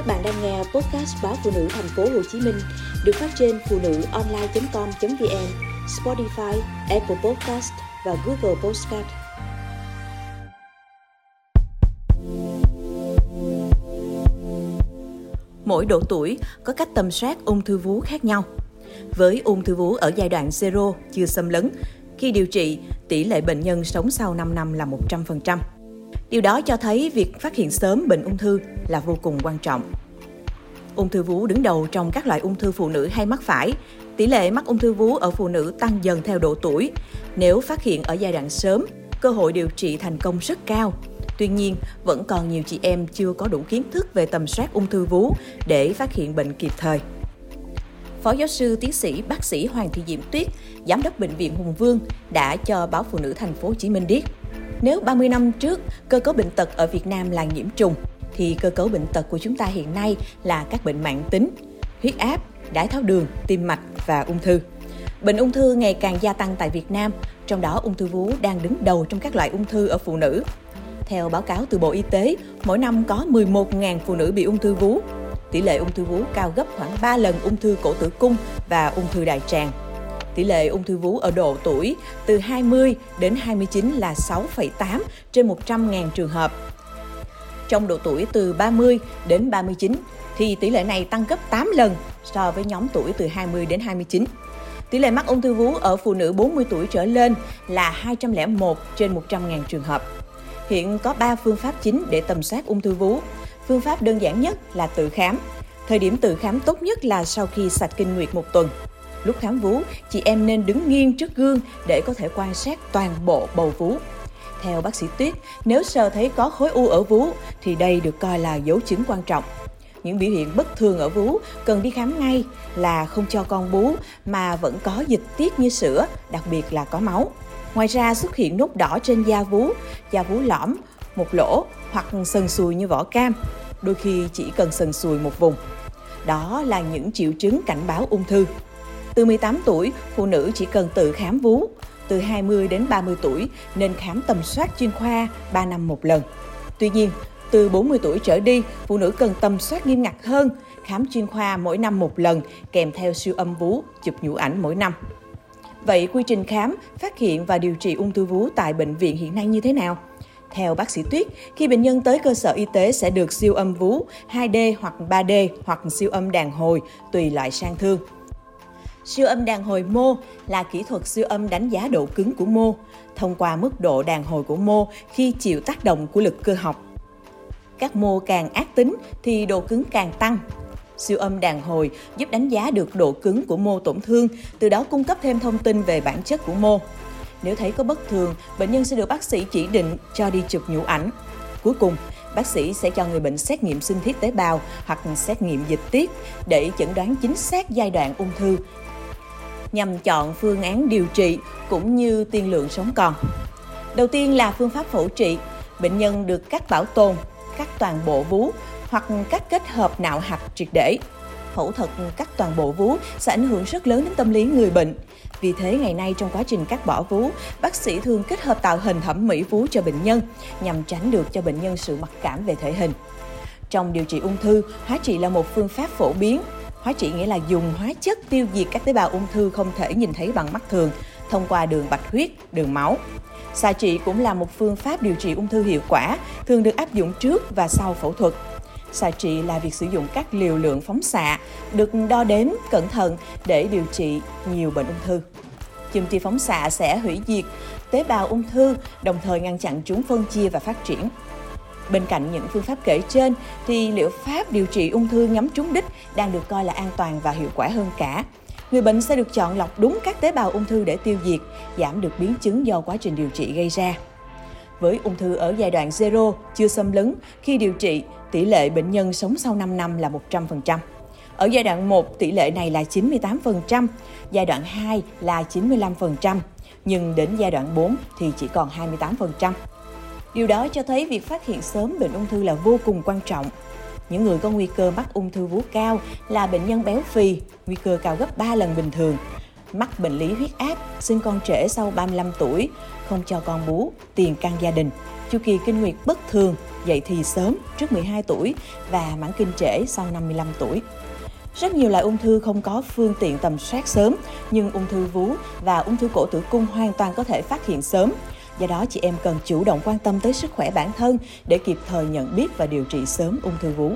Các bạn đang nghe podcast báo phụ nữ thành phố Hồ Chí Minh được phát trên phụ nữ online.com.vn, Spotify, Apple Podcast và Google Podcast. Mỗi độ tuổi có cách tầm soát ung thư vú khác nhau. Với ung thư vú ở giai đoạn zero chưa xâm lấn, khi điều trị, tỷ lệ bệnh nhân sống sau 5 năm là 100%. Điều đó cho thấy việc phát hiện sớm bệnh ung thư là vô cùng quan trọng. Ung thư vú đứng đầu trong các loại ung thư phụ nữ hay mắc phải. Tỷ lệ mắc ung thư vú ở phụ nữ tăng dần theo độ tuổi. Nếu phát hiện ở giai đoạn sớm, cơ hội điều trị thành công rất cao. Tuy nhiên, vẫn còn nhiều chị em chưa có đủ kiến thức về tầm soát ung thư vú để phát hiện bệnh kịp thời. Phó giáo sư tiến sĩ bác sĩ Hoàng Thị Diễm Tuyết, giám đốc bệnh viện Hùng Vương đã cho báo Phụ nữ thành phố Hồ Chí Minh biết, nếu 30 năm trước cơ cấu bệnh tật ở Việt Nam là nhiễm trùng thì cơ cấu bệnh tật của chúng ta hiện nay là các bệnh mạng tính, huyết áp, đái tháo đường, tim mạch và ung thư. Bệnh ung thư ngày càng gia tăng tại Việt Nam, trong đó ung thư vú đang đứng đầu trong các loại ung thư ở phụ nữ. Theo báo cáo từ Bộ Y tế, mỗi năm có 11.000 phụ nữ bị ung thư vú. Tỷ lệ ung thư vú cao gấp khoảng 3 lần ung thư cổ tử cung và ung thư đại tràng. Tỷ lệ ung thư vú ở độ tuổi từ 20 đến 29 là 6,8 trên 100.000 trường hợp. Trong độ tuổi từ 30 đến 39 thì tỷ lệ này tăng gấp 8 lần so với nhóm tuổi từ 20 đến 29. Tỷ lệ mắc ung thư vú ở phụ nữ 40 tuổi trở lên là 201 trên 100.000 trường hợp. Hiện có 3 phương pháp chính để tầm soát ung thư vú. Phương pháp đơn giản nhất là tự khám. Thời điểm tự khám tốt nhất là sau khi sạch kinh nguyệt một tuần. Lúc khám vú, chị em nên đứng nghiêng trước gương để có thể quan sát toàn bộ bầu vú. Theo bác sĩ Tuyết, nếu sờ thấy có khối u ở vú thì đây được coi là dấu chứng quan trọng. Những biểu hiện bất thường ở vú cần đi khám ngay là không cho con bú mà vẫn có dịch tiết như sữa, đặc biệt là có máu. Ngoài ra xuất hiện nốt đỏ trên da vú, da vú lõm, một lỗ hoặc sần sùi như vỏ cam. Đôi khi chỉ cần sần sùi một vùng. Đó là những triệu chứng cảnh báo ung thư. Từ 18 tuổi, phụ nữ chỉ cần tự khám vú. Từ 20 đến 30 tuổi nên khám tầm soát chuyên khoa 3 năm một lần. Tuy nhiên, từ 40 tuổi trở đi, phụ nữ cần tầm soát nghiêm ngặt hơn, khám chuyên khoa mỗi năm một lần kèm theo siêu âm vú, chụp nhũ ảnh mỗi năm. Vậy quy trình khám, phát hiện và điều trị ung thư vú tại bệnh viện hiện nay như thế nào? Theo bác sĩ Tuyết, khi bệnh nhân tới cơ sở y tế sẽ được siêu âm vú 2D hoặc 3D hoặc siêu âm đàn hồi tùy loại sang thương. Siêu âm đàn hồi mô là kỹ thuật siêu âm đánh giá độ cứng của mô thông qua mức độ đàn hồi của mô khi chịu tác động của lực cơ học. Các mô càng ác tính thì độ cứng càng tăng. Siêu âm đàn hồi giúp đánh giá được độ cứng của mô tổn thương, từ đó cung cấp thêm thông tin về bản chất của mô. Nếu thấy có bất thường, bệnh nhân sẽ được bác sĩ chỉ định cho đi chụp nhũ ảnh. Cuối cùng, bác sĩ sẽ cho người bệnh xét nghiệm sinh thiết tế bào hoặc xét nghiệm dịch tiết để chẩn đoán chính xác giai đoạn ung thư nhằm chọn phương án điều trị cũng như tiên lượng sống còn. Đầu tiên là phương pháp phẫu trị, bệnh nhân được cắt bảo tồn, cắt toàn bộ vú hoặc cắt kết hợp nạo hạch triệt để. Phẫu thuật cắt toàn bộ vú sẽ ảnh hưởng rất lớn đến tâm lý người bệnh. Vì thế ngày nay trong quá trình cắt bỏ vú, bác sĩ thường kết hợp tạo hình thẩm mỹ vú cho bệnh nhân nhằm tránh được cho bệnh nhân sự mặc cảm về thể hình. Trong điều trị ung thư, hóa trị là một phương pháp phổ biến Hóa trị nghĩa là dùng hóa chất tiêu diệt các tế bào ung thư không thể nhìn thấy bằng mắt thường thông qua đường bạch huyết, đường máu. Xạ trị cũng là một phương pháp điều trị ung thư hiệu quả, thường được áp dụng trước và sau phẫu thuật. Xạ trị là việc sử dụng các liều lượng phóng xạ được đo đếm cẩn thận để điều trị nhiều bệnh ung thư. Chùm tia phóng xạ sẽ hủy diệt tế bào ung thư, đồng thời ngăn chặn chúng phân chia và phát triển. Bên cạnh những phương pháp kể trên thì liệu pháp điều trị ung thư nhắm trúng đích đang được coi là an toàn và hiệu quả hơn cả. Người bệnh sẽ được chọn lọc đúng các tế bào ung thư để tiêu diệt, giảm được biến chứng do quá trình điều trị gây ra. Với ung thư ở giai đoạn zero, chưa xâm lấn, khi điều trị, tỷ lệ bệnh nhân sống sau 5 năm là 100%. Ở giai đoạn 1, tỷ lệ này là 98%, giai đoạn 2 là 95%, nhưng đến giai đoạn 4 thì chỉ còn 28%. Điều đó cho thấy việc phát hiện sớm bệnh ung thư là vô cùng quan trọng. Những người có nguy cơ mắc ung thư vú cao là bệnh nhân béo phì, nguy cơ cao gấp 3 lần bình thường, mắc bệnh lý huyết áp, sinh con trễ sau 35 tuổi, không cho con bú, tiền căn gia đình. chu kỳ kinh nguyệt bất thường, dậy thì sớm trước 12 tuổi và mãn kinh trễ sau 55 tuổi. Rất nhiều loại ung thư không có phương tiện tầm soát sớm, nhưng ung thư vú và ung thư cổ tử cung hoàn toàn có thể phát hiện sớm. Do đó, chị em cần chủ động quan tâm tới sức khỏe bản thân để kịp thời nhận biết và điều trị sớm ung thư vú.